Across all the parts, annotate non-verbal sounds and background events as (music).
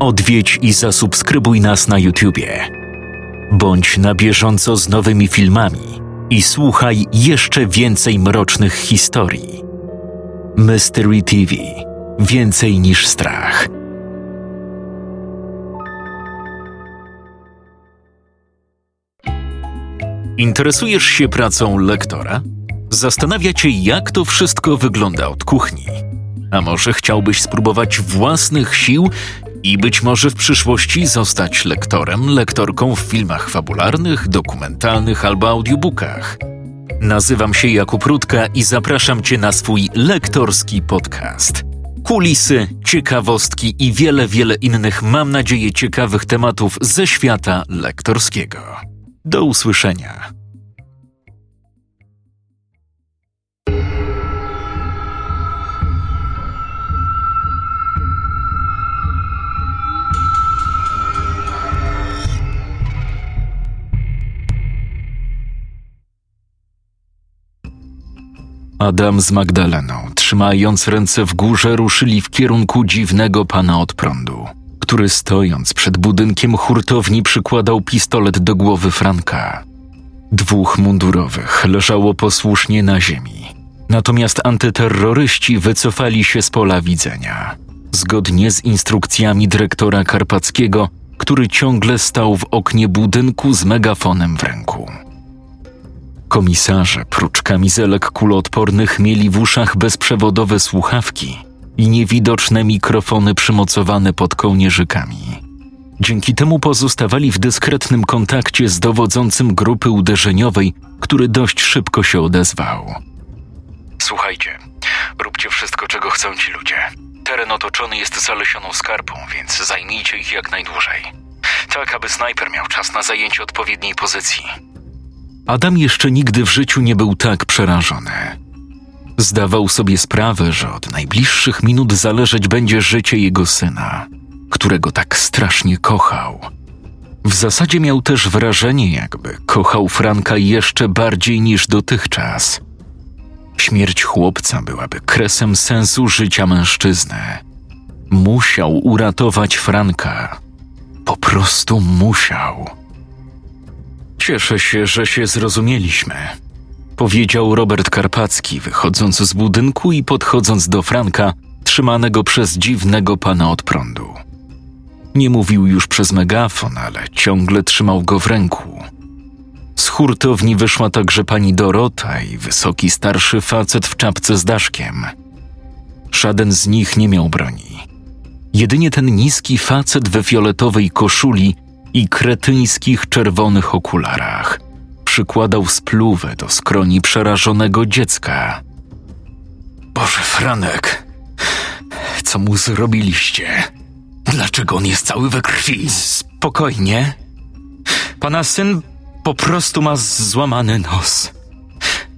Odwiedź i zasubskrybuj nas na YouTubie. Bądź na bieżąco z nowymi filmami i słuchaj jeszcze więcej mrocznych historii. Mystery TV Więcej niż strach. Interesujesz się pracą lektora? Zastanawia cię, jak to wszystko wygląda od kuchni. A może chciałbyś spróbować własnych sił i być może w przyszłości zostać lektorem, lektorką w filmach fabularnych, dokumentalnych albo audiobookach? Nazywam się Jakub Rutka i zapraszam Cię na swój lektorski podcast. Kulisy, ciekawostki i wiele, wiele innych, mam nadzieję, ciekawych tematów ze świata lektorskiego. Do usłyszenia. Adam z Magdaleną, trzymając ręce w górze, ruszyli w kierunku dziwnego pana od prądu, który stojąc przed budynkiem hurtowni przykładał pistolet do głowy Franka. Dwóch mundurowych leżało posłusznie na ziemi, natomiast antyterroryści wycofali się z pola widzenia, zgodnie z instrukcjami dyrektora Karpackiego, który ciągle stał w oknie budynku z megafonem w ręku. Komisarze, prócz kamizelek kuloodpornych, mieli w uszach bezprzewodowe słuchawki i niewidoczne mikrofony przymocowane pod kołnierzykami. Dzięki temu pozostawali w dyskretnym kontakcie z dowodzącym grupy uderzeniowej, który dość szybko się odezwał. Słuchajcie, róbcie wszystko, czego chcą ci ludzie. Teren otoczony jest zalesioną skarpą, więc zajmijcie ich jak najdłużej. Tak, aby snajper miał czas na zajęcie odpowiedniej pozycji. Adam jeszcze nigdy w życiu nie był tak przerażony. Zdawał sobie sprawę, że od najbliższych minut zależeć będzie życie jego syna, którego tak strasznie kochał. W zasadzie miał też wrażenie, jakby kochał Franka jeszcze bardziej niż dotychczas. Śmierć chłopca byłaby kresem sensu życia mężczyzny. Musiał uratować Franka. Po prostu musiał. Cieszę się, że się zrozumieliśmy, powiedział Robert Karpacki, wychodząc z budynku i podchodząc do Franka, trzymanego przez dziwnego pana od prądu. Nie mówił już przez megafon, ale ciągle trzymał go w ręku. Z hurtowni wyszła także pani Dorota i wysoki starszy facet w czapce z daszkiem. Żaden z nich nie miał broni. Jedynie ten niski facet we fioletowej koszuli i kretyńskich czerwonych okularach. Przykładał spluwę do skroni przerażonego dziecka. Boże, Franek, co mu zrobiliście? Dlaczego on jest cały we krwi? Spokojnie. Pana syn po prostu ma złamany nos.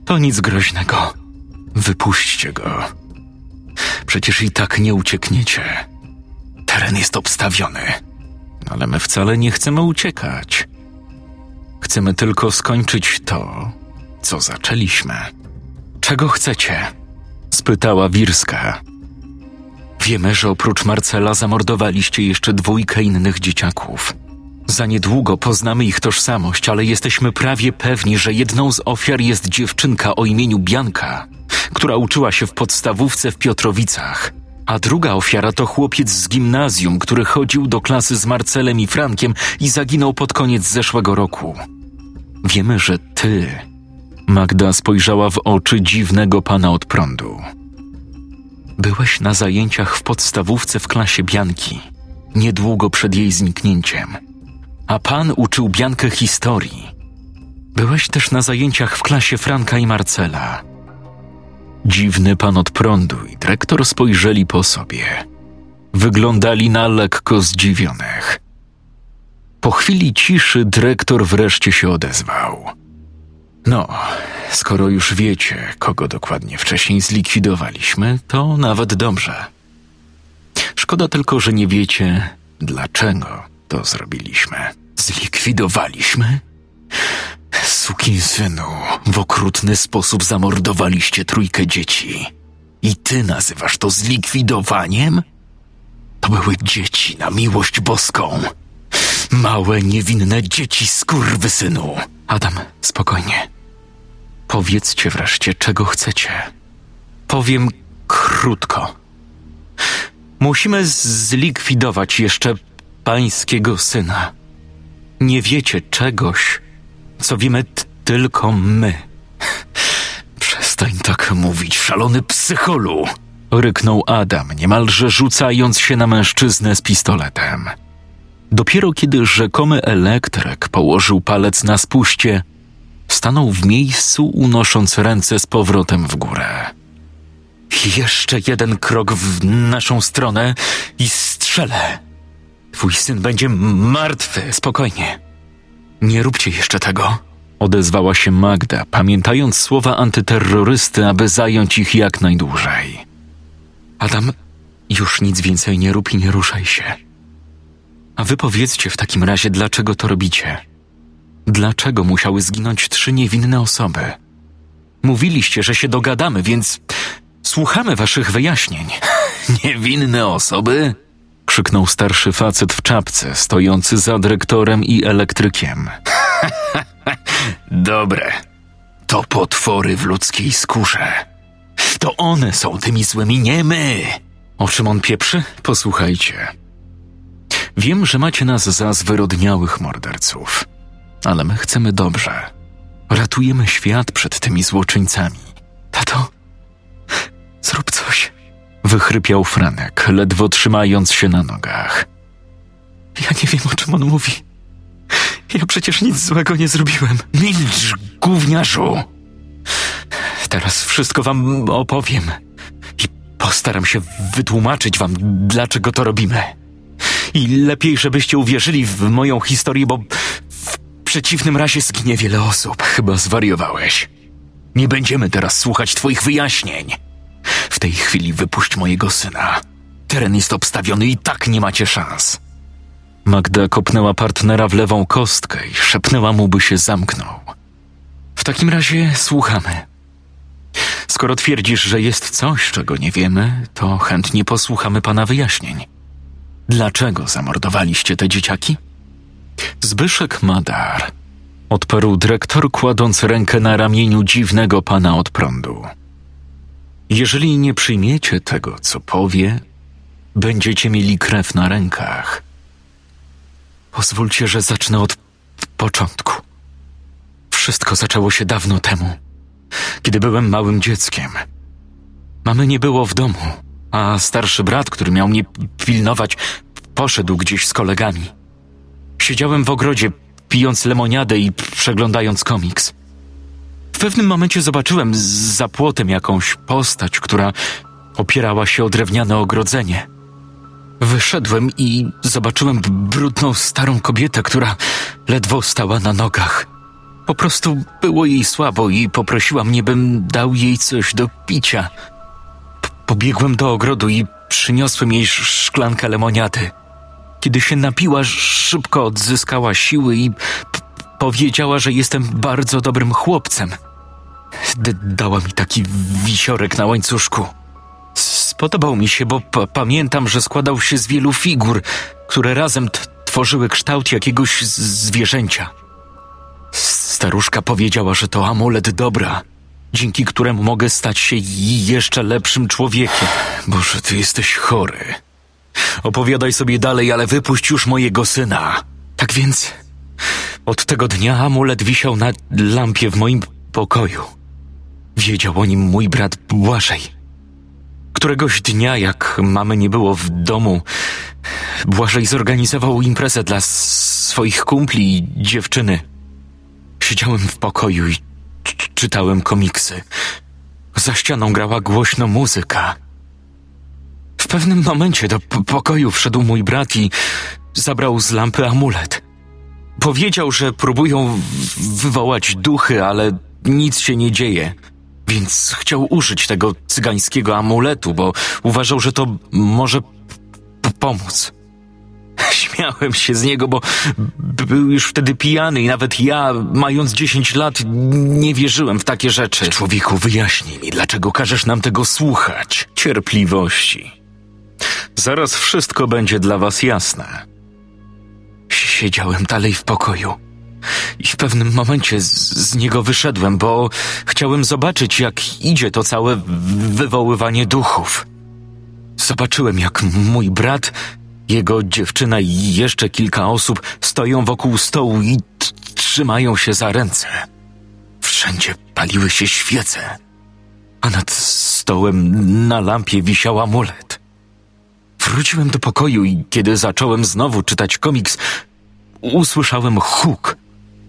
To nic groźnego. Wypuśćcie go. Przecież i tak nie uciekniecie. Teren jest obstawiony ale my wcale nie chcemy uciekać. Chcemy tylko skończyć to, co zaczęliśmy. Czego chcecie? spytała Wirska. Wiemy, że oprócz Marcela zamordowaliście jeszcze dwójkę innych dzieciaków. Za niedługo poznamy ich tożsamość, ale jesteśmy prawie pewni, że jedną z ofiar jest dziewczynka o imieniu Bianka, która uczyła się w podstawówce w Piotrowicach a druga ofiara to chłopiec z gimnazjum, który chodził do klasy z Marcelem i Frankiem i zaginął pod koniec zeszłego roku. Wiemy, że ty. Magda spojrzała w oczy dziwnego pana od prądu. Byłeś na zajęciach w podstawówce w klasie Bianki, niedługo przed jej zniknięciem. A pan uczył Biankę historii. Byłeś też na zajęciach w klasie Franka i Marcela. Dziwny pan od prądu i dyrektor spojrzeli po sobie. Wyglądali na lekko zdziwionych. Po chwili ciszy dyrektor wreszcie się odezwał. No, skoro już wiecie, kogo dokładnie wcześniej zlikwidowaliśmy, to nawet dobrze. Szkoda tylko, że nie wiecie, dlaczego to zrobiliśmy. Zlikwidowaliśmy? Sukinsynu, w okrutny sposób zamordowaliście trójkę dzieci. I ty nazywasz to zlikwidowaniem? To były dzieci na miłość boską. Małe, niewinne dzieci skurwysynu. Adam, spokojnie. Powiedzcie wreszcie, czego chcecie. Powiem krótko. Musimy zlikwidować jeszcze pańskiego syna. Nie wiecie czegoś, co wiemy tylko my. Przestań tak mówić, szalony psycholu! Ryknął Adam, niemalże rzucając się na mężczyznę z pistoletem. Dopiero kiedy rzekomy elektryk położył palec na spuście, stanął w miejscu, unosząc ręce z powrotem w górę. Jeszcze jeden krok w naszą stronę i strzelę. Twój syn będzie martwy, spokojnie. Nie róbcie jeszcze tego. Odezwała się Magda, pamiętając słowa antyterrorysty, aby zająć ich jak najdłużej. Adam, już nic więcej nie rób i nie ruszaj się. A wy powiedzcie w takim razie, dlaczego to robicie? Dlaczego musiały zginąć trzy niewinne osoby? Mówiliście, że się dogadamy, więc słuchamy waszych wyjaśnień. (laughs) Niewinne osoby? Krzyknął starszy facet w czapce, stojący za dyrektorem i elektrykiem. (laughs) Dobre. To potwory w ludzkiej skórze. To one są tymi złymi, nie my. O czym on pieprzy? Posłuchajcie. Wiem, że macie nas za zwyrodniałych morderców, ale my chcemy dobrze. Ratujemy świat przed tymi złoczyńcami. Tato, zrób coś. Wychrypiał Franek, ledwo trzymając się na nogach. Ja nie wiem, o czym on mówi. Ja przecież nic złego nie zrobiłem. Milcz, gówniarzu! Teraz wszystko wam opowiem i postaram się wytłumaczyć wam, dlaczego to robimy. I lepiej, żebyście uwierzyli w moją historię, bo w przeciwnym razie zginie wiele osób. Chyba zwariowałeś. Nie będziemy teraz słuchać twoich wyjaśnień. W tej chwili wypuść mojego syna. Teren jest obstawiony i tak nie macie szans. Magda kopnęła partnera w lewą kostkę i szepnęła mu, by się zamknął. W takim razie słuchamy. Skoro twierdzisz, że jest coś, czego nie wiemy, to chętnie posłuchamy pana wyjaśnień. Dlaczego zamordowaliście te dzieciaki? Zbyszek Madar, odparł dyrektor, kładąc rękę na ramieniu dziwnego pana od prądu. Jeżeli nie przyjmiecie tego, co powie, będziecie mieli krew na rękach. Pozwólcie, że zacznę od początku. Wszystko zaczęło się dawno temu, kiedy byłem małym dzieckiem. Mamy nie było w domu, a starszy brat, który miał mnie pilnować, poszedł gdzieś z kolegami. Siedziałem w ogrodzie, pijąc lemoniadę i przeglądając komiks. W pewnym momencie zobaczyłem za płotem jakąś postać, która opierała się o drewniane ogrodzenie. Wyszedłem i zobaczyłem brudną starą kobietę, która ledwo stała na nogach. Po prostu było jej słabo i poprosiła mnie, bym dał jej coś do picia. P- pobiegłem do ogrodu i przyniosłem jej sz- szklankę lemoniady. Kiedy się napiła, szybko odzyskała siły i powiedziała, że jestem bardzo dobrym chłopcem. D- dała mi taki wisiorek na łańcuszku. Spodobał mi się, bo pamiętam, że składał się z wielu figur, które razem tworzyły kształt jakiegoś zwierzęcia. Staruszka powiedziała, że to amulet dobra, dzięki któremu mogę stać się jeszcze lepszym człowiekiem. Boże, ty jesteś chory. Opowiadaj sobie dalej, ale wypuść już mojego syna. Tak więc, od tego dnia amulet wisiał na lampie w moim pokoju. Wiedział o nim mój brat Błażej. Któregoś dnia, jak mamy nie było w domu, Błażej zorganizował imprezę dla swoich kumpli i dziewczyny. Siedziałem w pokoju i czytałem komiksy. Za ścianą grała głośno muzyka. W pewnym momencie do pokoju wszedł mój brat i zabrał z lampy amulet. Powiedział, że próbują wywołać duchy, ale nic się nie dzieje. Więc chciał użyć tego cygańskiego amuletu, bo uważał, że to może pomóc. (laughs) Śmiałem się z niego, bo był już wtedy pijany i nawet ja, mając 10 lat, nie wierzyłem w takie rzeczy. Człowieku, wyjaśnij mi, dlaczego każesz nam tego słuchać? Cierpliwości. Zaraz wszystko będzie dla was jasne. Siedziałem dalej w pokoju i w pewnym momencie z, z niego wyszedłem, bo chciałem zobaczyć, jak idzie to całe wywoływanie duchów. Zobaczyłem, jak mój brat, jego dziewczyna i jeszcze kilka osób stoją wokół stołu i trzymają się za ręce. Wszędzie paliły się świece, a nad stołem na lampie wisiał amulet. Wróciłem do pokoju i kiedy zacząłem znowu czytać komiks, usłyszałem huk,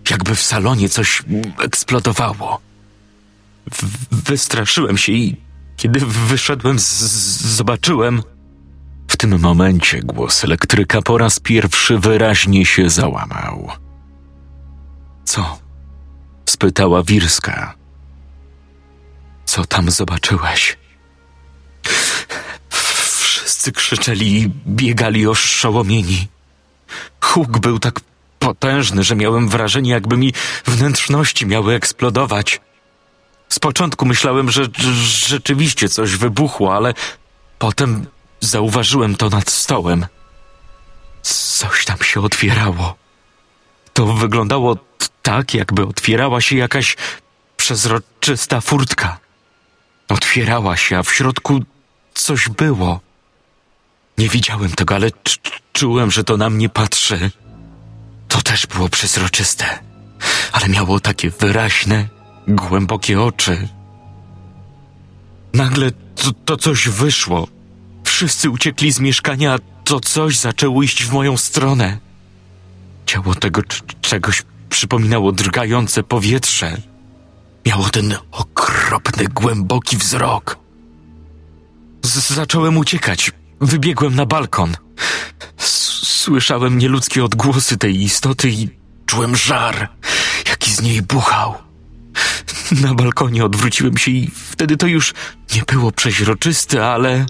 jakby w salonie coś eksplodowało. W wystraszyłem się i kiedy wyszedłem, zobaczyłem. W tym momencie głos elektryka po raz pierwszy wyraźnie się załamał. Co? spytała Wirska. Co tam zobaczyłeś? Wszyscy krzyczeli i biegali oszołomieni. Huk był tak potężny, że miałem wrażenie, jakby mi wnętrzności miały eksplodować. Z początku myślałem, że, rzeczywiście coś wybuchło, ale potem zauważyłem to nad stołem. Coś tam się otwierało. To wyglądało tak, jakby otwierała się jakaś przezroczysta furtka. Otwierała się, a w środku coś było. Nie widziałem tego, ale czułem, że to na mnie patrzy. To też było przezroczyste, ale miało takie wyraźne, głębokie oczy. Nagle to, to coś wyszło. Wszyscy uciekli z mieszkania, a to coś zaczęło iść w moją stronę. Ciało tego czegoś przypominało drgające powietrze. Miało ten okropny, głęboki wzrok. Z zacząłem uciekać. Wybiegłem na balkon. Słyszałem nieludzkie odgłosy tej istoty i czułem żar, jaki z niej buchał. Na balkonie odwróciłem się i wtedy to już nie było przeźroczyste, ale.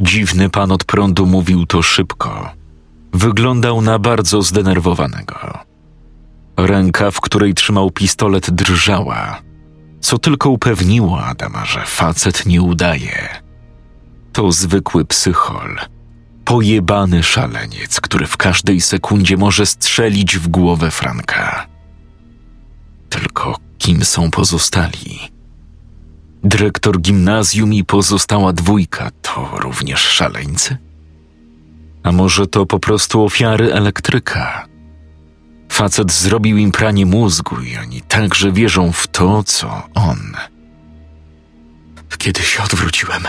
Dziwny pan od prądu mówił to szybko. Wyglądał na bardzo zdenerwowanego. Ręka, w której trzymał pistolet, drżała, co tylko upewniło Adama, że facet nie udaje. To zwykły psychol, pojebany szaleniec, który w każdej sekundzie może strzelić w głowę Franka. Tylko kim są pozostali? Dyrektor gimnazjum i pozostała dwójka to również szaleńcy? A może to po prostu ofiary elektryka? Facet zrobił im pranie mózgu i oni także wierzą w to, co on. Kiedy się odwróciłem,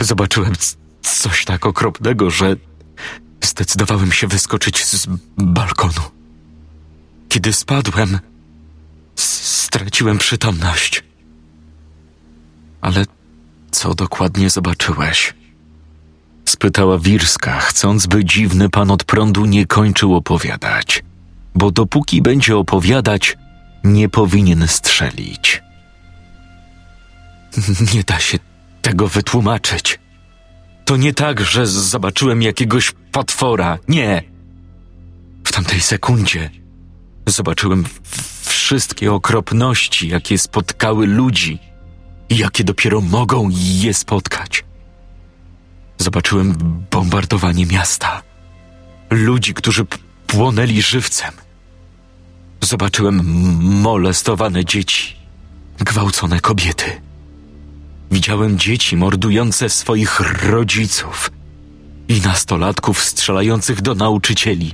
zobaczyłem coś tak okropnego, że zdecydowałem się wyskoczyć z balkonu. Kiedy spadłem, straciłem przytomność. Ale co dokładnie zobaczyłeś? spytała Wirska, chcąc, by dziwny pan od prądu nie kończył opowiadać, bo dopóki będzie opowiadać, nie powinien strzelić. (laughs) Nie da się tego wytłumaczyć. To nie tak, że zobaczyłem jakiegoś potwora. Nie. W tamtej sekundzie zobaczyłem wszystkie okropności, jakie spotkały ludzi i jakie dopiero mogą je spotkać. Zobaczyłem bombardowanie miasta, ludzi, którzy płonęli żywcem. Zobaczyłem molestowane dzieci, gwałcone kobiety. Widziałem dzieci mordujące swoich rodziców i nastolatków strzelających do nauczycieli.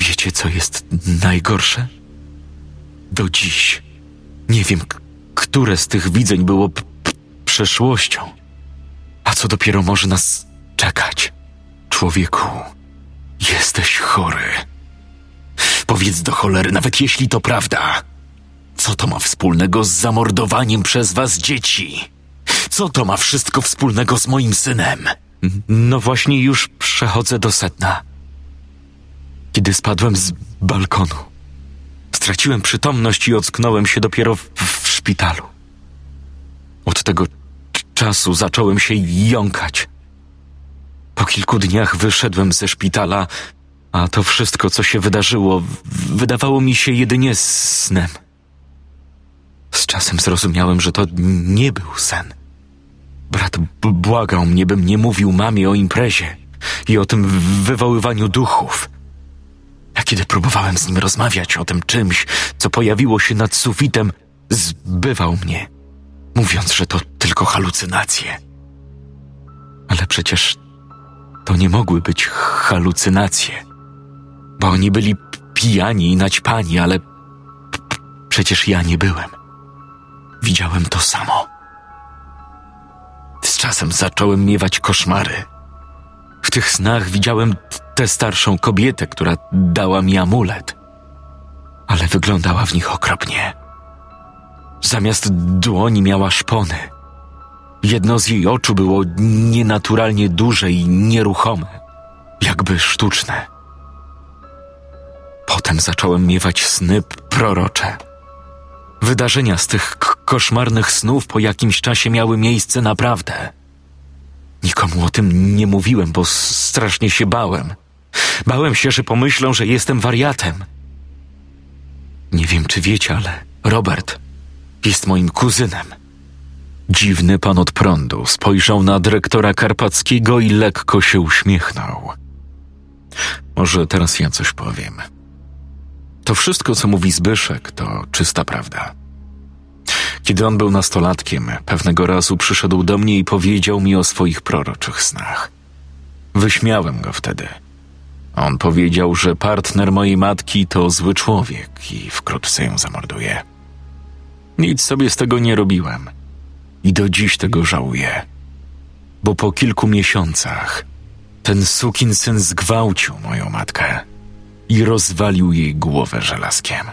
Wiecie, co jest najgorsze? Do dziś nie wiem, które z tych widzeń było przeszłością a co dopiero może nas czekać? Człowieku, jesteś chory. Powiedz do cholery, nawet jeśli to prawda. Co to ma wspólnego z zamordowaniem przez was dzieci? Co to ma wszystko wspólnego z moim synem? No właśnie już przechodzę do sedna. Kiedy spadłem z balkonu, straciłem przytomność i ocknąłem się dopiero w, w szpitalu. Od tego czasu zacząłem się jąkać. Po kilku dniach wyszedłem ze szpitala, a to wszystko, co się wydarzyło, wydawało mi się jedynie snem. Z czasem zrozumiałem, że to nie był sen. Brat błagał mnie, bym nie mówił mamie o imprezie i o tym wywoływaniu duchów. A kiedy próbowałem z nim rozmawiać o tym czymś, co pojawiło się nad sufitem, zbywał mnie, mówiąc, że to tylko halucynacje. Ale przecież to nie mogły być halucynacje, bo oni byli pijani i naćpani, ale przecież ja nie byłem. Widziałem to samo. Z czasem zacząłem miewać koszmary. W tych snach widziałem tę starszą kobietę, która dała mi amulet, ale wyglądała w nich okropnie. Zamiast dłoni miała szpony. Jedno z jej oczu było nienaturalnie duże i nieruchome, jakby sztuczne. Potem zacząłem miewać sny prorocze. Wydarzenia z tych koszmarnych snów po jakimś czasie miały miejsce naprawdę. Nikomu o tym nie mówiłem, bo strasznie się bałem. Bałem się, że pomyślą, że jestem wariatem. Nie wiem, czy wiecie, ale Robert jest moim kuzynem. Dziwny pan od prądu spojrzał na dyrektora Karpackiego i lekko się uśmiechnął. Może teraz ja coś powiem. To wszystko, co mówi Zbyszek, to czysta prawda. Kiedy on był nastolatkiem, pewnego razu przyszedł do mnie i powiedział mi o swoich proroczych snach. Wyśmiałem go wtedy. On powiedział, że partner mojej matki to zły człowiek i wkrótce ją zamorduje. Nic sobie z tego nie robiłem i do dziś tego żałuję, bo po kilku miesiącach ten sukinsyn zgwałcił moją matkę i rozwalił jej głowę żelazkiem.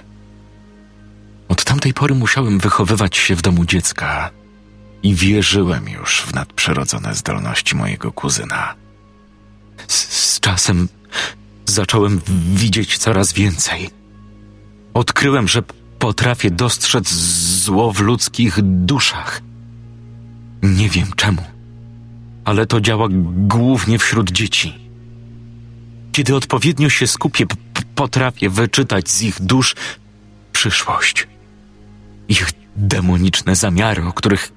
Od tamtej pory musiałem wychowywać się w domu dziecka i wierzyłem już w nadprzyrodzone zdolności mojego kuzyna. Z, z czasem zacząłem widzieć coraz więcej. Odkryłem, że potrafię dostrzec zło w ludzkich duszach. Nie wiem czemu, ale to działa głównie wśród dzieci. Kiedy odpowiednio się skupię, potrafię wyczytać z ich dusz przyszłość. Ich demoniczne zamiary, o których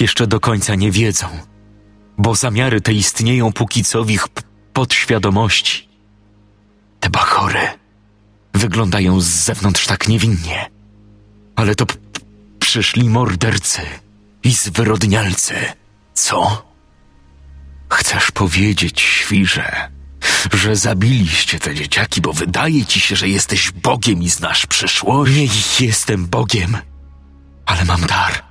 jeszcze do końca nie wiedzą, bo zamiary te istnieją póki co w ich podświadomości. Te bachory wyglądają z zewnątrz tak niewinnie, ale to przyszli mordercy i zwyrodnialcy. Co? Chcesz powiedzieć, świrze, że zabiliście te dzieciaki, bo wydaje ci się, że jesteś Bogiem i znasz przyszłość? Nie jestem Bogiem, ale mam dar.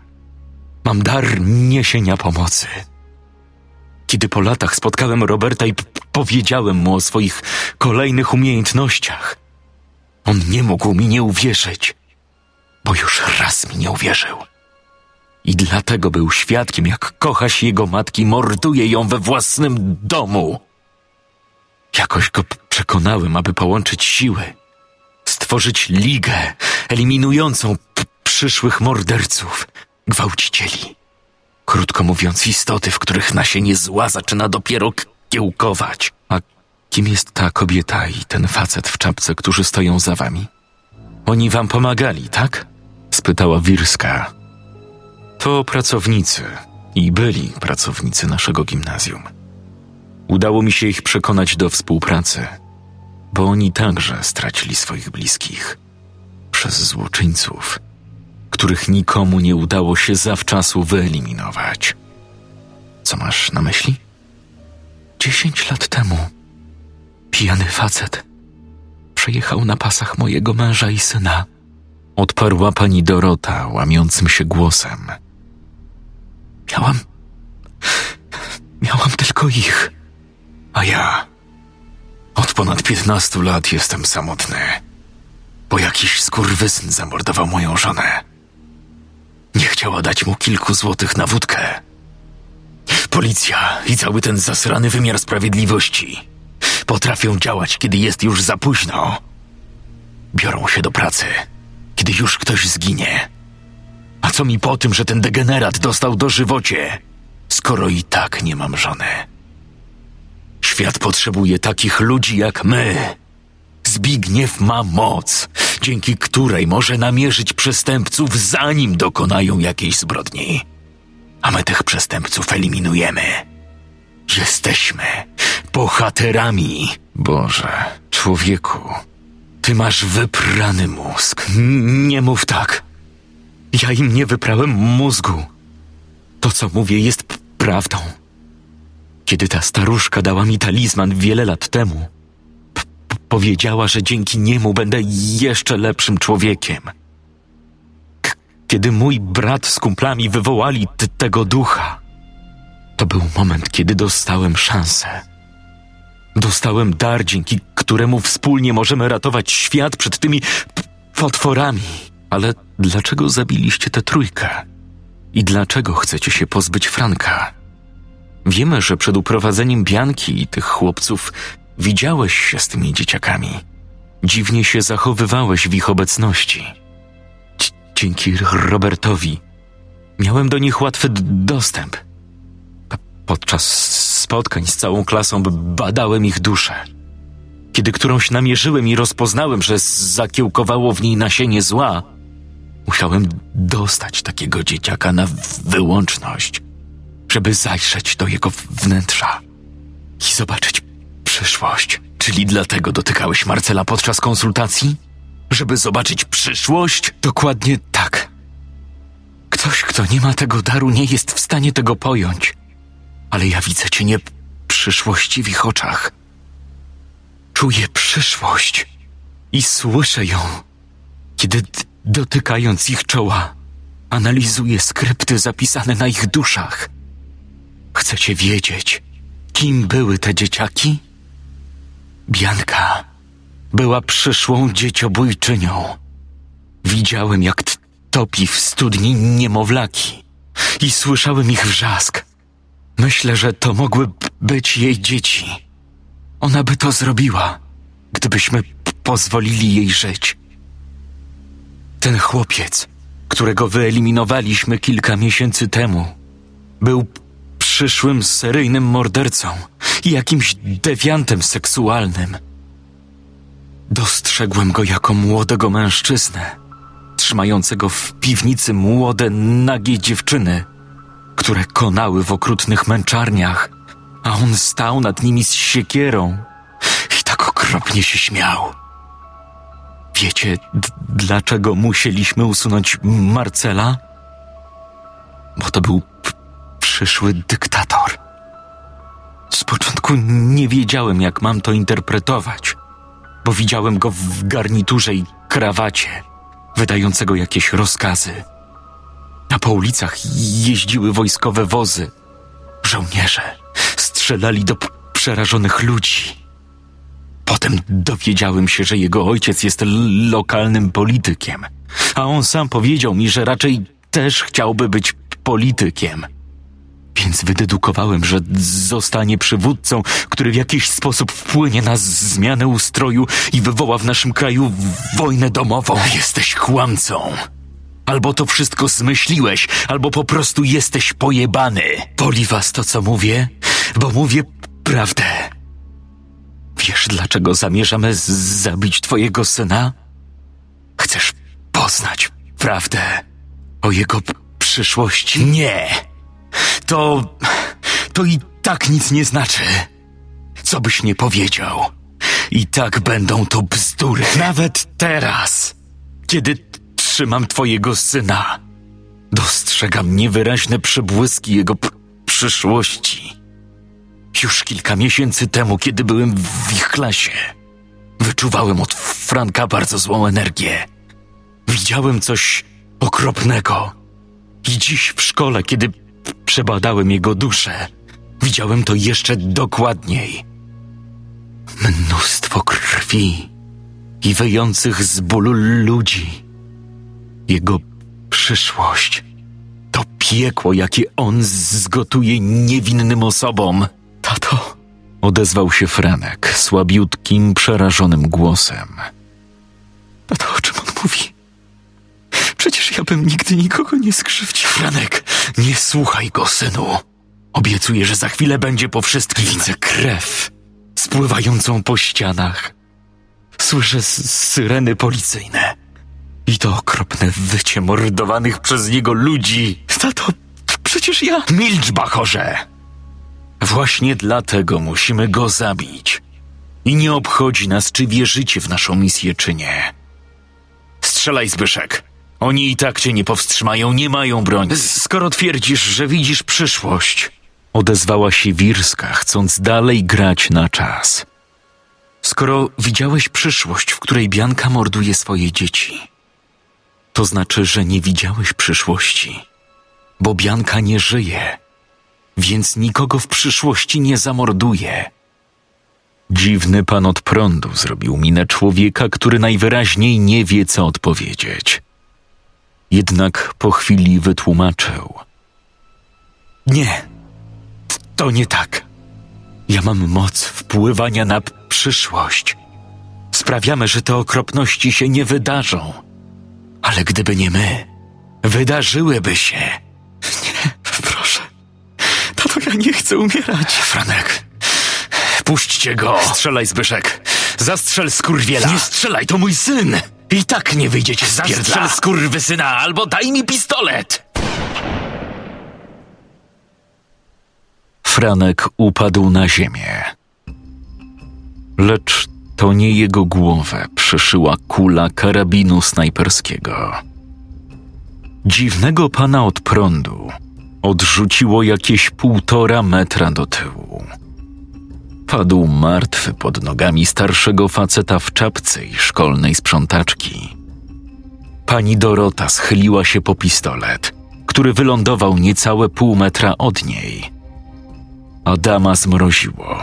Mam dar niesienia pomocy. Kiedy po latach spotkałem Roberta i powiedziałem mu o swoich kolejnych umiejętnościach, on nie mógł mi nie uwierzyć, bo już raz mi nie uwierzył. I dlatego był świadkiem, jak kochaś jego matki morduje ją we własnym domu. Jakoś go przekonałem, aby połączyć siły, stworzyć ligę eliminującą przyszłych morderców, gwałcicieli. Krótko mówiąc, istoty, w których nasienie zła zaczyna dopiero kiełkować. A kim jest ta kobieta i ten facet w czapce, którzy stoją za wami? Oni wam pomagali, tak? spytała Wirska. To pracownicy i byli pracownicy naszego gimnazjum. Udało mi się ich przekonać do współpracy, bo oni także stracili swoich bliskich przez złoczyńców, których nikomu nie udało się zawczasu wyeliminować. Co masz na myśli? Dziesięć lat temu pijany facet przejechał na pasach mojego męża i syna. Odparła pani Dorota łamiącym się głosem. Miałam. Miałam tylko ich. A ja. Od ponad piętnastu lat jestem samotny, bo jakiś skurwysyn zamordował moją żonę. Nie chciała dać mu kilku złotych na wódkę. Policja i cały ten zasrany wymiar sprawiedliwości potrafią działać, kiedy jest już za późno. Biorą się do pracy, kiedy już ktoś zginie. A co mi po tym, że ten degenerat dostał dożywocie, skoro i tak nie mam żony? Świat potrzebuje takich ludzi jak my. Zbigniew ma moc, dzięki której może namierzyć przestępców, zanim dokonają jakiejś zbrodni. a my tych przestępców eliminujemy. Jesteśmy bohaterami. Boże, człowieku, ty masz wyprany mózg. N- Nie mów tak. Ja im nie wyprałem mózgu. To, co mówię, jest prawdą. Kiedy ta staruszka dała mi talizman wiele lat temu, powiedziała, że dzięki niemu będę jeszcze lepszym człowiekiem. K- kiedy mój brat z kumplami wywołali tego ducha, to był moment, kiedy dostałem szansę. Dostałem dar, dzięki któremu wspólnie możemy ratować świat przed tymi potworami. Ale dlaczego zabiliście tę trójkę? I dlaczego chcecie się pozbyć Franka? Wiemy, że przed uprowadzeniem Bianki i tych chłopców widziałeś się z tymi dzieciakami. Dziwnie się zachowywałeś w ich obecności. Dzięki Robertowi miałem do nich łatwy dostęp. P- Podczas spotkań z całą klasą badałem ich duszę. Kiedy którąś namierzyłem i rozpoznałem, że zakiełkowało w niej nasienie zła, musiałem dostać takiego dzieciaka na wyłączność, żeby zajrzeć do jego wnętrza i zobaczyć przyszłość. Czyli dlatego dotykałeś Marcela podczas konsultacji? Żeby zobaczyć przyszłość? Dokładnie tak. Ktoś, kto nie ma tego daru, nie jest w stanie tego pojąć. Ale ja widzę cienie przyszłości w ich oczach. Czuję przyszłość i słyszę ją, kiedy dotykając ich czoła, analizuję skrypty zapisane na ich duszach. Chcecie wiedzieć, kim były te dzieciaki? Bianka była przyszłą dzieciobójczynią. Widziałem, jak topi w studni niemowlaki i słyszałem ich wrzask. Myślę, że to mogły być jej dzieci. Ona by to zrobiła, gdybyśmy pozwolili jej żyć. Ten chłopiec, którego wyeliminowaliśmy kilka miesięcy temu, był przyszłym seryjnym mordercą i jakimś dewiantem seksualnym. Dostrzegłem go jako młodego mężczyznę, trzymającego w piwnicy młode, nagie dziewczyny, które konały w okrutnych męczarniach, a on stał nad nimi z siekierą i tak okropnie się śmiał. Wiecie, dlaczego musieliśmy usunąć Marcela? Bo to był przyszły dyktator. Z początku nie wiedziałem, jak mam to interpretować, bo widziałem go w garniturze i krawacie, wydającego jakieś rozkazy. A po ulicach jeździły wojskowe wozy. Żołnierze strzelali do przerażonych ludzi. Potem dowiedziałem się, że jego ojciec jest lokalnym politykiem, a on sam powiedział mi, że raczej też chciałby być politykiem. Więc wydedukowałem, że zostanie przywódcą, który w jakiś sposób wpłynie na zmianę ustroju i wywoła w naszym kraju wojnę domową. Jesteś kłamcą. Albo to wszystko zmyśliłeś, albo po prostu jesteś pojebany. Boli was to, co mówię, bo mówię prawdę. Wiesz, dlaczego zamierzamy zabić twojego syna? Chcesz poznać prawdę o jego przyszłości? Nie! To. to i tak nic nie znaczy. Co byś nie powiedział. I tak będą to bzdury. Nawet teraz, kiedy trzymam twojego syna, dostrzegam niewyraźne przebłyski jego przyszłości. Już kilka miesięcy temu, kiedy byłem w ich klasie, wyczuwałem od Franka bardzo złą energię. Widziałem coś okropnego. I dziś w szkole, kiedy przebadałem jego duszę, widziałem to jeszcze dokładniej. Mnóstwo krwi i wyjących z bólu ludzi. Jego przyszłość to piekło, jakie on zgotuje niewinnym osobom. Tato, odezwał się Franek słabiutkim, przerażonym głosem. Tato, o czym on mówi? Przecież ja bym nigdy nikogo nie skrzywdził. Franek, nie słuchaj go, synu. Obiecuję, że za chwilę będzie po wszystkim. Widzę krew spływającą po ścianach. Słyszę syreny policyjne. I to okropne wycie mordowanych przez niego ludzi. Tato, Przecież ja. Milcz, bachorze! Właśnie dlatego musimy go zabić. I nie obchodzi nas, czy wierzycie w naszą misję, czy nie. Strzelaj, Zbyszek. Oni i tak cię nie powstrzymają, nie mają broni. Skoro twierdzisz, że widzisz przyszłość, odezwała się Wirska, chcąc dalej grać na czas. Skoro widziałeś przyszłość, w której Bianka morduje swoje dzieci, to znaczy, że nie widziałeś przyszłości, bo Bianka nie żyje, więc nikogo w przyszłości nie zamorduje. Dziwny pan od prądu zrobił minę człowieka, który najwyraźniej nie wie, co odpowiedzieć. Jednak po chwili wytłumaczył. Nie, to nie tak. Ja mam moc wpływania na przyszłość. Sprawiamy, że te okropności się nie wydarzą. Ale gdyby nie my, wydarzyłyby się. Nie, proszę. Tato, ja nie chcę umierać. Franek, puśćcie go. Strzelaj, Zbyszek. Zastrzel skurwiela. Nie strzelaj, to mój syn. I tak nie wyjdziecie z Zastrzel skurwysyna, albo daj mi pistolet. Franek upadł na ziemię. Lecz to nie jego głowę przyszyła kula karabinu snajperskiego. Dziwnego pana od prądu odrzuciło jakieś półtora metra do tyłu. Padł martwy pod nogami starszego faceta w czapce i szkolnej sprzątaczki. Pani Dorota schyliła się po pistolet, który wylądował niecałe pół metra od niej. Adama zmroziło.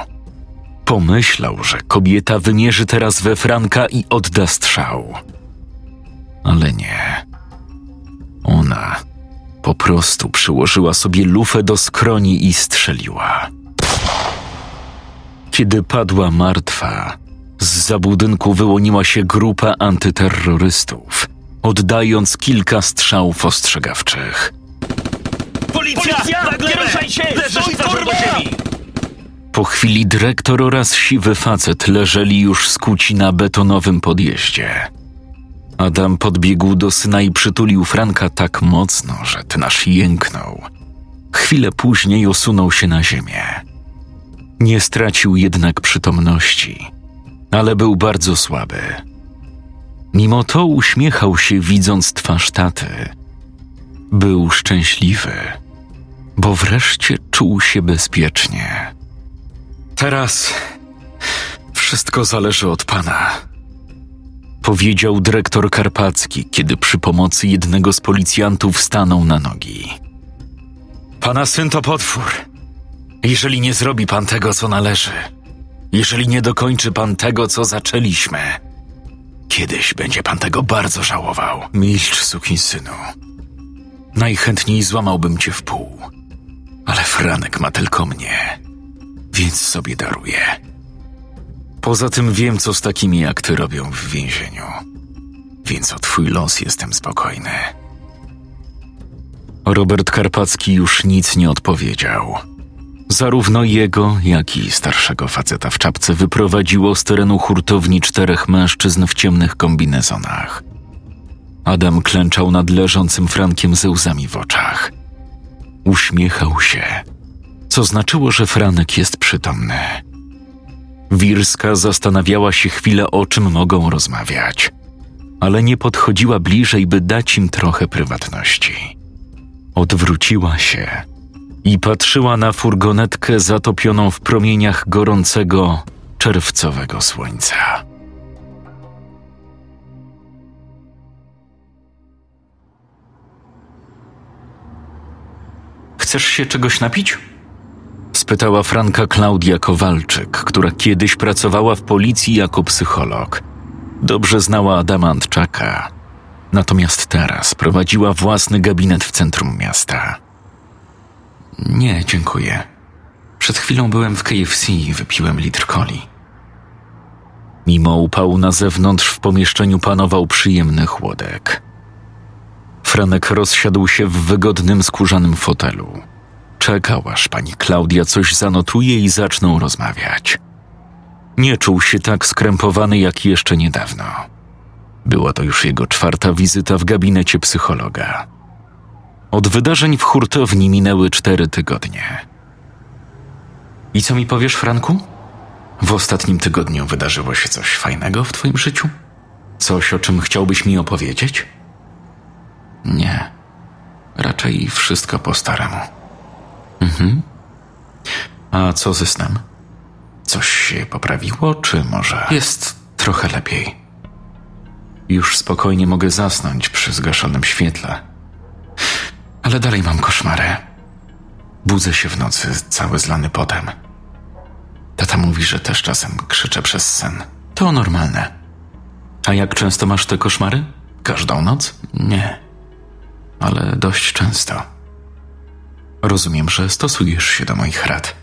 Pomyślał, że kobieta wymierzy teraz we Franka i odda strzał. Ale nie. Ona po prostu przyłożyła sobie lufę do skroni i strzeliła. Kiedy padła martwa, z za budynku wyłoniła się grupa antyterrorystów, oddając kilka strzałów ostrzegawczych. Policja! Policja! Nie ruszaj się! Leżysz do ziemi! Po chwili dyrektor oraz siwy facet leżeli już skuci na betonowym podjeździe. Adam podbiegł do syna i przytulił Franka tak mocno, że ten aż jęknął. Chwilę później osunął się na ziemię. Nie stracił jednak przytomności, ale był bardzo słaby. Mimo to uśmiechał się, widząc twarz taty. Był szczęśliwy, bo wreszcie czuł się bezpiecznie. Teraz wszystko zależy od pana, powiedział dyrektor Karpacki, kiedy przy pomocy jednego z policjantów stanął na nogi. Pana syn to potwór. Jeżeli nie zrobi pan tego, co należy, jeżeli nie dokończy pan tego, co zaczęliśmy, kiedyś będzie pan tego bardzo żałował. Milcz, synu. Najchętniej złamałbym cię w pół, ale Franek ma tylko mnie, więc sobie daruję. Poza tym wiem, co z takimi jak ty robią w więzieniu, więc o twój los jestem spokojny. Robert Karpacki już nic nie odpowiedział. Zarówno jego, jak i starszego faceta w czapce wyprowadziło z terenu hurtowni czterech mężczyzn w ciemnych kombinezonach. Adam klęczał nad leżącym Frankiem ze łzami w oczach. Uśmiechał się, co znaczyło, że Franek jest przytomny. Wirska zastanawiała się chwilę, o czym mogą rozmawiać, ale nie podchodziła bliżej, by dać im trochę prywatności. Odwróciła się i patrzyła na furgonetkę zatopioną w promieniach gorącego, czerwcowego słońca. Chcesz się czegoś napić? spytała Franka Klaudia Kowalczyk, która kiedyś pracowała w policji jako psycholog. Dobrze znała Adama Antczaka, natomiast teraz prowadziła własny gabinet w centrum miasta. Nie, dziękuję. Przed chwilą byłem w KFC i wypiłem litr coli. Mimo upału na zewnątrz w pomieszczeniu panował przyjemny chłodek. Franek rozsiadł się w wygodnym skórzanym fotelu. Czekał, aż pani Klaudia coś zanotuje i zaczną rozmawiać. Nie czuł się tak skrępowany jak jeszcze niedawno. Była to już jego czwarta wizyta w gabinecie psychologa. Od wydarzeń w hurtowni minęły cztery tygodnie. I co mi powiesz, Franku? W ostatnim tygodniu wydarzyło się coś fajnego w Twoim życiu? Coś, o czym chciałbyś mi opowiedzieć? Nie. Raczej wszystko po staremu. Mhm. A co ze snem? Coś się poprawiło, czy może jest trochę lepiej? Już spokojnie mogę zasnąć przy zgaszonym świetle. Ale dalej mam koszmary. Budzę się w nocy cały zlany potem. Tata mówi, że też czasem krzyczę przez sen. To normalne. A jak często masz te koszmary? Każdą noc? Nie. Ale dość często. Rozumiem, że stosujesz się do moich rad.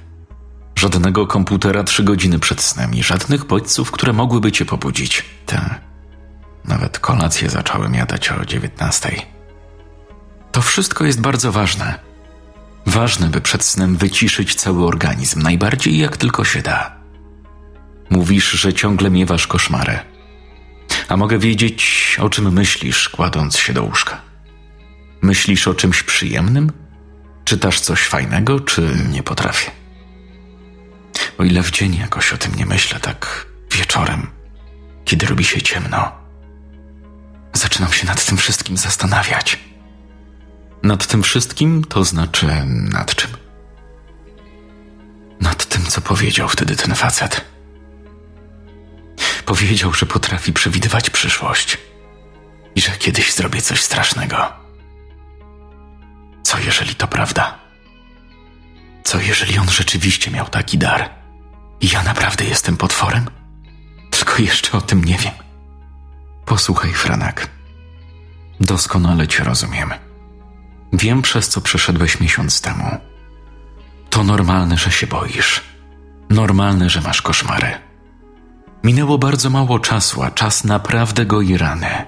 Żadnego komputera trzy godziny przed snem i żadnych bodźców, które mogłyby cię pobudzić. Te. Nawet kolację zacząłem jadać o dziewiętnastej. To wszystko jest bardzo ważne. Ważne, by przed snem wyciszyć cały organizm, najbardziej jak tylko się da. Mówisz, że ciągle miewasz koszmary. A mogę wiedzieć, o czym myślisz, kładąc się do łóżka. Myślisz o czymś przyjemnym? Czytasz coś fajnego, czy nie potrafię? O ile w dzień jakoś o tym nie myślę, tak wieczorem, kiedy robi się ciemno, zaczynam się nad tym wszystkim zastanawiać. Nad tym wszystkim to znaczy nad czym? Nad tym, co powiedział wtedy ten facet. Powiedział, że potrafi przewidywać przyszłość i że kiedyś zrobię coś strasznego. Co jeżeli to prawda? Co jeżeli on rzeczywiście miał taki dar i ja naprawdę jestem potworem? Tylko jeszcze o tym nie wiem. Posłuchaj, Franek. Doskonale cię rozumiem. Wiem, przez co przeszedłeś miesiąc temu. To normalne, że się boisz. Normalne, że masz koszmary. Minęło bardzo mało czasu, a czas naprawdę goi rany.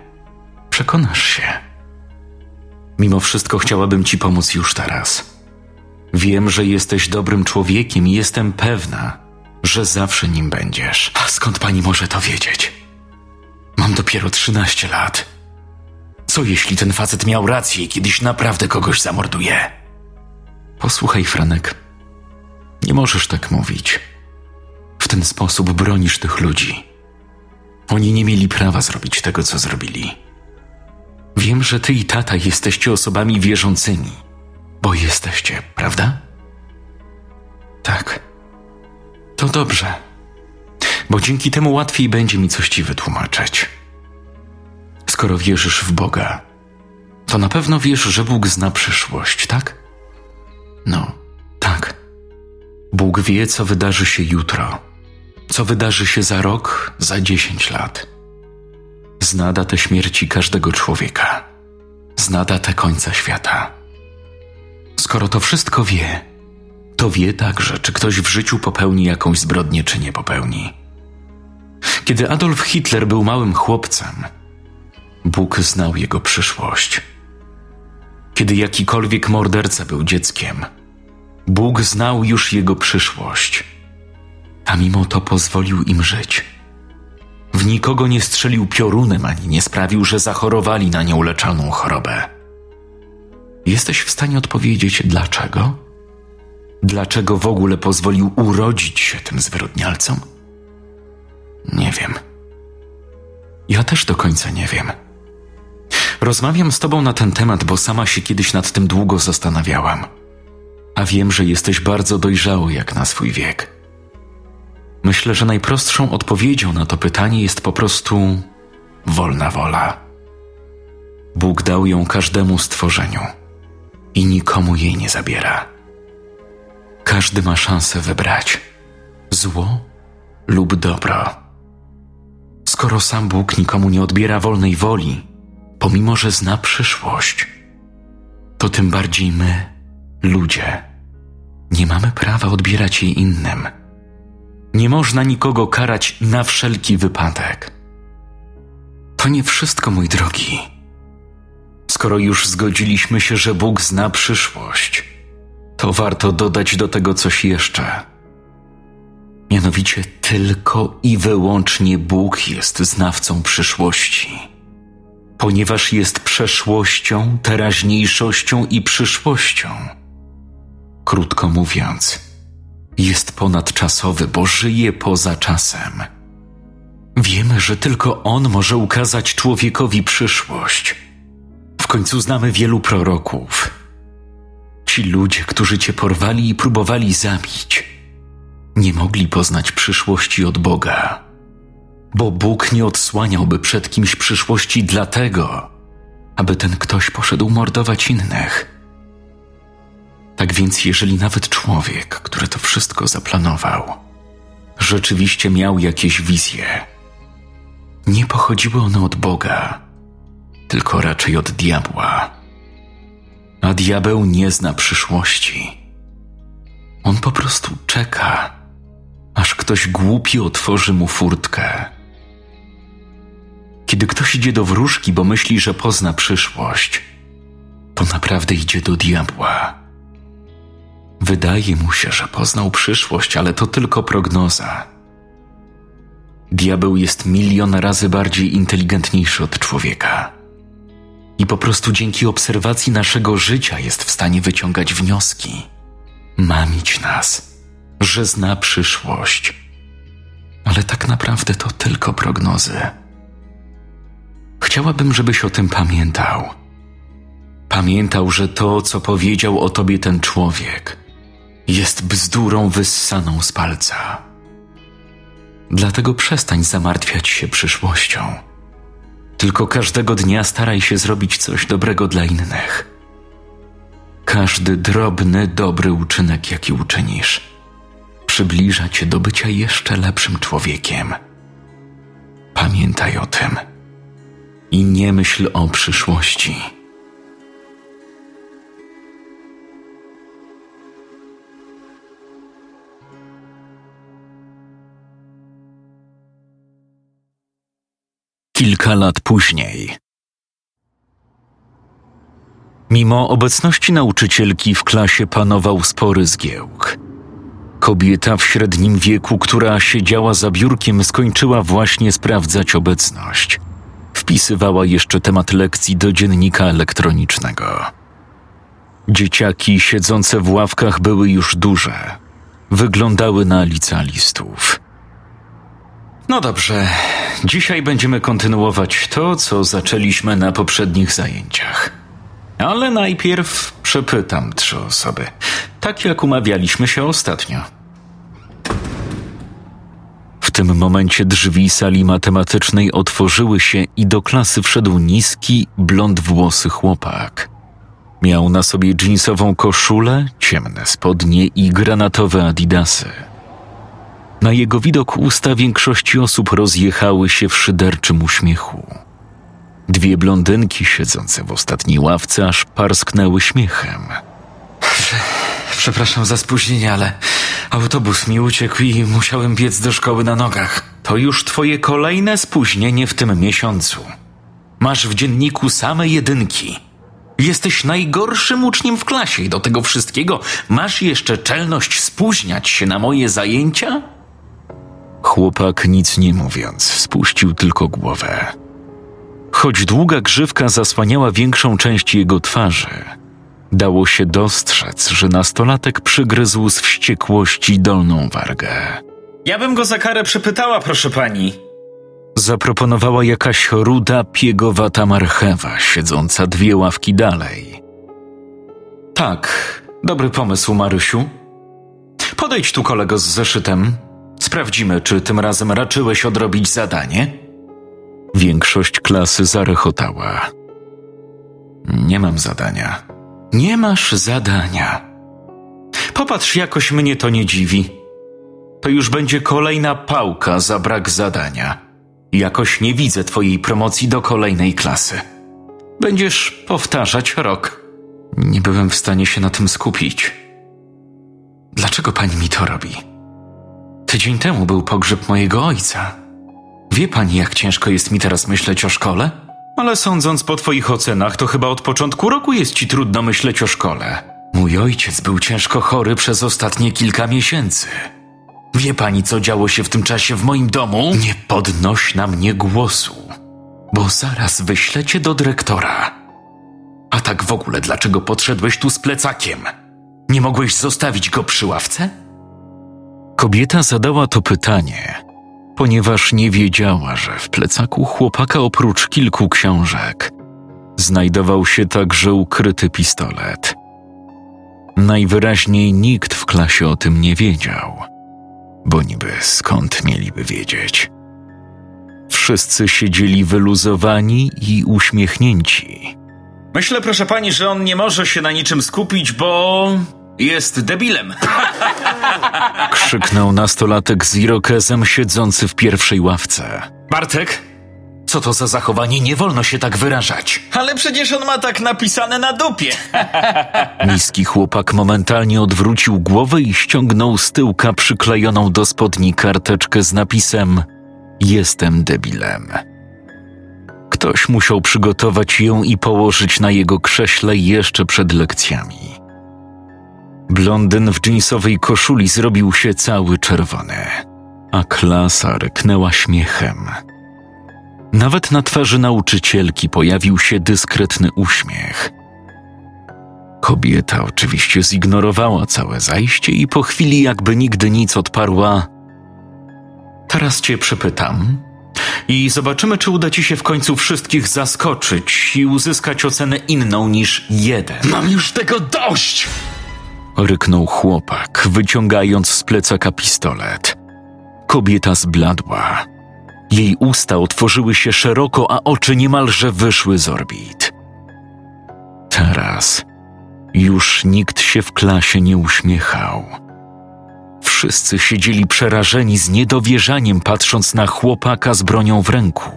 Przekonasz się. Mimo wszystko chciałabym ci pomóc już teraz. Wiem, że jesteś dobrym człowiekiem i jestem pewna, że zawsze nim będziesz. A skąd pani może to wiedzieć? Mam dopiero 13 lat. Co jeśli ten facet miał rację i kiedyś naprawdę kogoś zamorduje? Posłuchaj, Franek. Nie możesz tak mówić. W ten sposób bronisz tych ludzi. Oni nie mieli prawa zrobić tego, co zrobili. Wiem, że ty i tata jesteście osobami wierzącymi, bo jesteście, prawda? Tak. To dobrze, bo dzięki temu łatwiej będzie mi coś ci wytłumaczyć. Skoro wierzysz w Boga, to na pewno wiesz, że Bóg zna przyszłość, tak? No, tak. Bóg wie, co wydarzy się jutro, co wydarzy się za rok, za dziesięć lat. Zna datę śmierci każdego człowieka, zna datę końca świata. Skoro to wszystko wie, to wie także, czy ktoś w życiu popełni jakąś zbrodnię, czy nie popełni. Kiedy Adolf Hitler był małym chłopcem, Bóg znał jego przyszłość. Kiedy jakikolwiek morderca był dzieckiem, Bóg znał już jego przyszłość, a mimo to pozwolił im żyć. W nikogo nie strzelił piorunem ani nie sprawił, że zachorowali na nieuleczalną chorobę. Jesteś w stanie odpowiedzieć dlaczego? Dlaczego w ogóle pozwolił urodzić się tym zwyrodnialcom? Nie wiem. Ja też do końca nie wiem. Rozmawiam z tobą na ten temat, bo sama się kiedyś nad tym długo zastanawiałam. A wiem, że jesteś bardzo dojrzały jak na swój wiek. Myślę, że najprostszą odpowiedzią na to pytanie jest po prostu wolna wola. Bóg dał ją każdemu stworzeniu i nikomu jej nie zabiera. Każdy ma szansę wybrać zło lub dobro. Skoro sam Bóg nikomu nie odbiera wolnej woli, pomimo że zna przyszłość, to tym bardziej my, ludzie, nie mamy prawa odbierać jej innym. Nie można nikogo karać na wszelki wypadek. To nie wszystko, mój drogi. Skoro już zgodziliśmy się, że Bóg zna przyszłość, to warto dodać do tego coś jeszcze. Mianowicie tylko i wyłącznie Bóg jest znawcą przyszłości. Ponieważ jest przeszłością, teraźniejszością i przyszłością. Krótko mówiąc, jest ponadczasowy, bo żyje poza czasem. Wiemy, że tylko On może ukazać człowiekowi przyszłość. W końcu znamy wielu proroków. Ci ludzie, którzy cię porwali i próbowali zabić, nie mogli poznać przyszłości od Boga, bo Bóg nie odsłaniałby przed kimś przyszłości dlatego, aby ten ktoś poszedł mordować innych. Tak więc, jeżeli nawet człowiek, który to wszystko zaplanował, rzeczywiście miał jakieś wizje, nie pochodziły one od Boga, tylko raczej od diabła. A diabeł nie zna przyszłości. On po prostu czeka, aż ktoś głupi otworzy mu furtkę. Kiedy ktoś idzie do wróżki, bo myśli, że pozna przyszłość, to naprawdę idzie do diabła. Wydaje mu się, że poznał przyszłość, ale to tylko prognoza. Diabeł jest milion razy bardziej inteligentniejszy od człowieka. I po prostu dzięki obserwacji naszego życia jest w stanie wyciągać wnioski, mamić nas, że zna przyszłość. Ale tak naprawdę to tylko prognozy. Chciałabym, żebyś o tym pamiętał. Pamiętał, że to, co powiedział o tobie ten człowiek, jest bzdurą wyssaną z palca. Dlatego przestań zamartwiać się przyszłością. Tylko każdego dnia staraj się zrobić coś dobrego dla innych. Każdy drobny, dobry uczynek, jaki uczynisz, przybliża cię do bycia jeszcze lepszym człowiekiem. Pamiętaj o tym i nie myśl o przyszłości. Kilka lat później. Mimo obecności nauczycielki w klasie panował spory zgiełk. Kobieta w średnim wieku, która siedziała za biurkiem, skończyła właśnie sprawdzać obecność. Wpisywała jeszcze temat lekcji do dziennika elektronicznego. Dzieciaki siedzące w ławkach były już duże. Wyglądały na licealistów. No dobrze, dzisiaj będziemy kontynuować to, co zaczęliśmy na poprzednich zajęciach. Ale najpierw przepytam trzy osoby, tak jak umawialiśmy się ostatnio. Tym momencie drzwi sali matematycznej otworzyły się i do klasy wszedł niski, blond włosy chłopak. Miał na sobie dżinsową koszulę, ciemne spodnie i granatowe adidasy. Na jego widok usta większości osób rozjechały się w szyderczym uśmiechu. Dwie blondynki siedzące w ostatniej ławce aż parsknęły śmiechem. Przepraszam za spóźnienie, ale autobus mi uciekł i musiałem biec do szkoły na nogach. To już twoje kolejne spóźnienie w tym miesiącu. Masz w dzienniku same jedynki. Jesteś najgorszym uczniem w klasie i do tego wszystkiego masz jeszcze czelność spóźniać się na moje zajęcia? Chłopak nic nie mówiąc, spuścił tylko głowę. Choć długa grzywka zasłaniała większą część jego twarzy, dało się dostrzec, że nastolatek przygryzł z wściekłości dolną wargę. Ja bym go za karę przepytała, proszę pani. Zaproponowała jakaś ruda, piegowata marchewa, siedząca dwie ławki dalej. Tak, dobry pomysł, Marysiu. Podejdź tu, kolego, z zeszytem. Sprawdzimy, czy tym razem raczyłeś odrobić zadanie. Większość klasy zarechotała. Nie mam zadania. Nie masz zadania. Popatrz, jakoś mnie to nie dziwi. To już będzie kolejna pałka za brak zadania. Jakoś nie widzę twojej promocji do kolejnej klasy. Będziesz powtarzać rok. Nie byłem w stanie się na tym skupić. Dlaczego pani mi to robi? Tydzień temu był pogrzeb mojego ojca. Wie pani, jak ciężko jest mi teraz myśleć o szkole? Ale sądząc po twoich ocenach, to chyba od początku roku jest ci trudno myśleć o szkole. Mój ojciec był ciężko chory przez ostatnie kilka miesięcy. Wie pani, co działo się w tym czasie w moim domu? Nie podnoś na mnie głosu. bo zaraz wyślecie do dyrektora. A tak w ogóle, dlaczego podszedłeś tu z plecakiem? Nie mogłeś zostawić go przy ławce? Kobieta zadała to pytanie, ponieważ nie wiedziała, że w plecaku chłopaka oprócz kilku książek znajdował się także ukryty pistolet. Najwyraźniej nikt w klasie o tym nie wiedział, bo niby skąd mieliby wiedzieć. Wszyscy siedzieli wyluzowani i uśmiechnięci. Myślę, proszę pani, że on nie może się na niczym skupić, bo jest debilem. (laughs) Krzyknął nastolatek z irokezem siedzący w pierwszej ławce. Bartek? Co to za zachowanie? Nie wolno się tak wyrażać. Ale przecież on ma tak napisane na dupie. (laughs) Niski chłopak momentalnie odwrócił głowę i ściągnął z tyłka przyklejoną do spodni karteczkę z napisem Jestem debilem. Ktoś musiał przygotować ją i położyć na jego krześle jeszcze przed lekcjami. Blondyn w dżinsowej koszuli zrobił się cały czerwony, a klasa ryknęła śmiechem. Nawet na twarzy nauczycielki pojawił się dyskretny uśmiech. Kobieta oczywiście zignorowała całe zajście i po chwili, jakby nigdy nic, odparła: Teraz cię przepytam i zobaczymy, czy uda ci się w końcu wszystkich zaskoczyć i uzyskać ocenę inną niż jeden. Mam już tego dość! Ryknął chłopak, wyciągając z plecaka pistolet. Kobieta zbladła. Jej usta otworzyły się szeroko, a oczy niemalże wyszły z orbit. Teraz już nikt się w klasie nie uśmiechał. Wszyscy siedzieli przerażeni z niedowierzaniem, patrząc na chłopaka z bronią w ręku.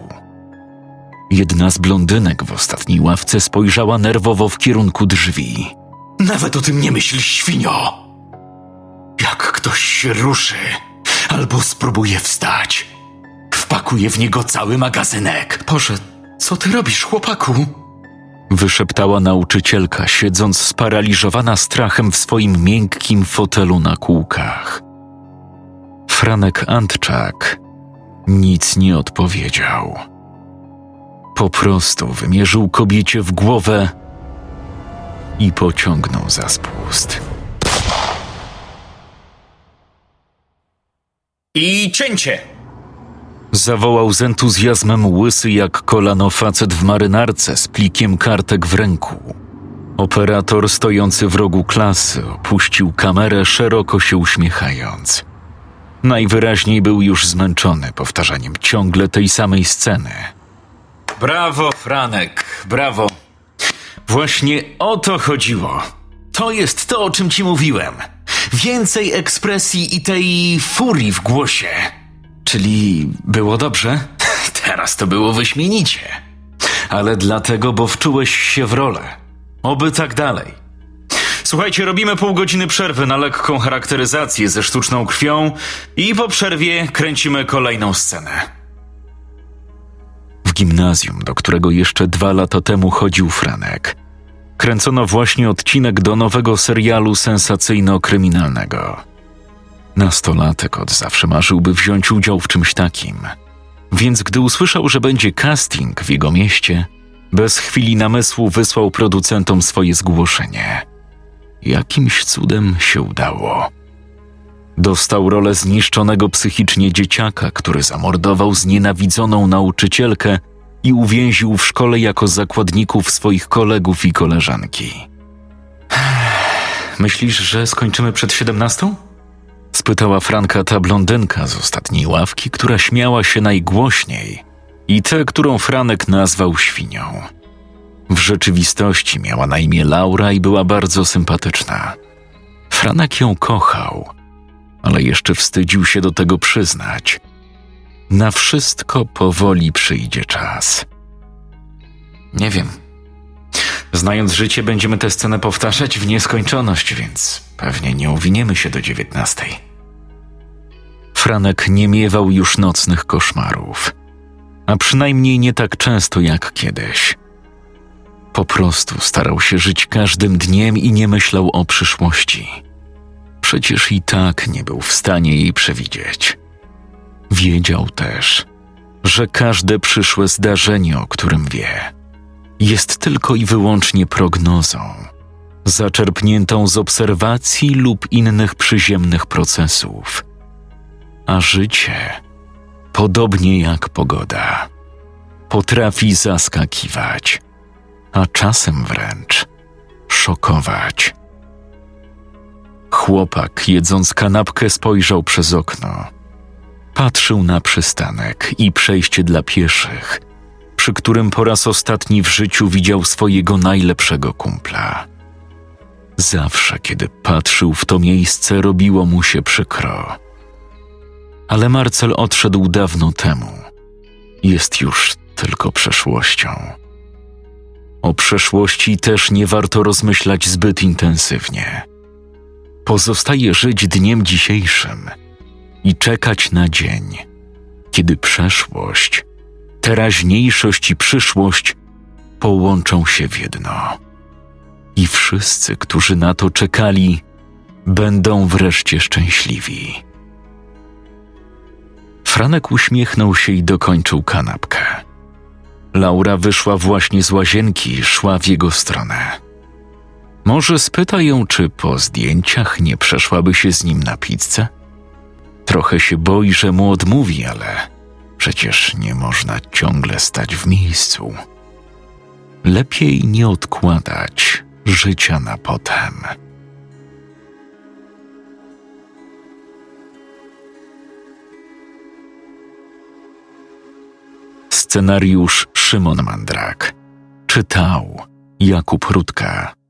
Jedna z blondynek w ostatniej ławce spojrzała nerwowo w kierunku drzwi. Nawet o tym nie myśl, świnio! Jak ktoś się ruszy albo spróbuje wstać, wpakuję w niego cały magazynek. Boże, co ty robisz, chłopaku? Wyszeptała nauczycielka, siedząc sparaliżowana strachem w swoim miękkim fotelu na kółkach. Franek Antczak nic nie odpowiedział. Po prostu wymierzył kobiecie w głowę i pociągnął za spust. I cięcie! Zawołał z entuzjazmem łysy jak kolano facet w marynarce z plikiem kartek w ręku. Operator stojący w rogu klasy opuścił kamerę, szeroko się uśmiechając. Najwyraźniej był już zmęczony powtarzaniem ciągle tej samej sceny. Brawo, Franek, brawo. Właśnie o to chodziło. To jest to, o czym ci mówiłem. Więcej ekspresji i tej furii w głosie. Czyli było dobrze? (laughs) Teraz to było wyśmienicie. Ale dlatego, bo wczułeś się w rolę. Oby tak dalej. Słuchajcie, robimy pół godziny przerwy na lekką charakteryzację ze sztuczną krwią i po przerwie kręcimy kolejną scenę. W gimnazjum, do którego jeszcze dwa lata temu chodził Franek, kręcono właśnie odcinek do nowego serialu sensacyjno-kryminalnego. Nastolatek od zawsze marzył, by wziąć udział w czymś takim. Więc gdy usłyszał, że będzie casting w jego mieście, bez chwili namysłu wysłał producentom swoje zgłoszenie. Jakimś cudem się udało. Dostał rolę zniszczonego psychicznie dzieciaka, który zamordował znienawidzoną nauczycielkę i uwięził w szkole jako zakładników swoich kolegów i koleżanki. (sighs) Myślisz, że skończymy przed siedemnastą? Spytała Franka ta blondynka z ostatniej ławki, która śmiała się najgłośniej i tę, którą Franek nazwał świnią. W rzeczywistości miała na imię Laura i była bardzo sympatyczna. Franek ją kochał, ale jeszcze wstydził się do tego przyznać. Na wszystko powoli przyjdzie czas. Nie wiem. Znając życie, będziemy tę scenę powtarzać w nieskończoność, więc pewnie nie uwiniemy się do dziewiętnastej. Franek nie miewał już nocnych koszmarów, a przynajmniej nie tak często jak kiedyś. Po prostu starał się żyć każdym dniem i nie myślał o przyszłości. Przecież i tak nie był w stanie jej przewidzieć. Wiedział też, że każde przyszłe zdarzenie, o którym wie, jest tylko i wyłącznie prognozą, zaczerpniętą z obserwacji lub innych przyziemnych procesów. A życie, podobnie jak pogoda, potrafi zaskakiwać, a czasem wręcz szokować. Chłopak, jedząc kanapkę, spojrzał przez okno. Patrzył na przystanek i przejście dla pieszych, przy którym po raz ostatni w życiu widział swojego najlepszego kumpla. Zawsze, kiedy patrzył w to miejsce, robiło mu się przykro. Ale Marcel odszedł dawno temu. Jest już tylko przeszłością. O przeszłości też nie warto rozmyślać zbyt intensywnie. Pozostaje żyć dniem dzisiejszym i czekać na dzień, kiedy przeszłość, teraźniejszość i przyszłość połączą się w jedno. I wszyscy, którzy na to czekali, będą wreszcie szczęśliwi. Franek uśmiechnął się i dokończył kanapkę. Laura wyszła właśnie z łazienki i szła w jego stronę. Może spyta ją, czy po zdjęciach nie przeszłaby się z nim na pizzę? Trochę się boi, że mu odmówi, ale przecież nie można ciągle stać w miejscu. Lepiej nie odkładać życia na potem. Scenariusz Szymon Mandrak. Czytał Jakub Rutka.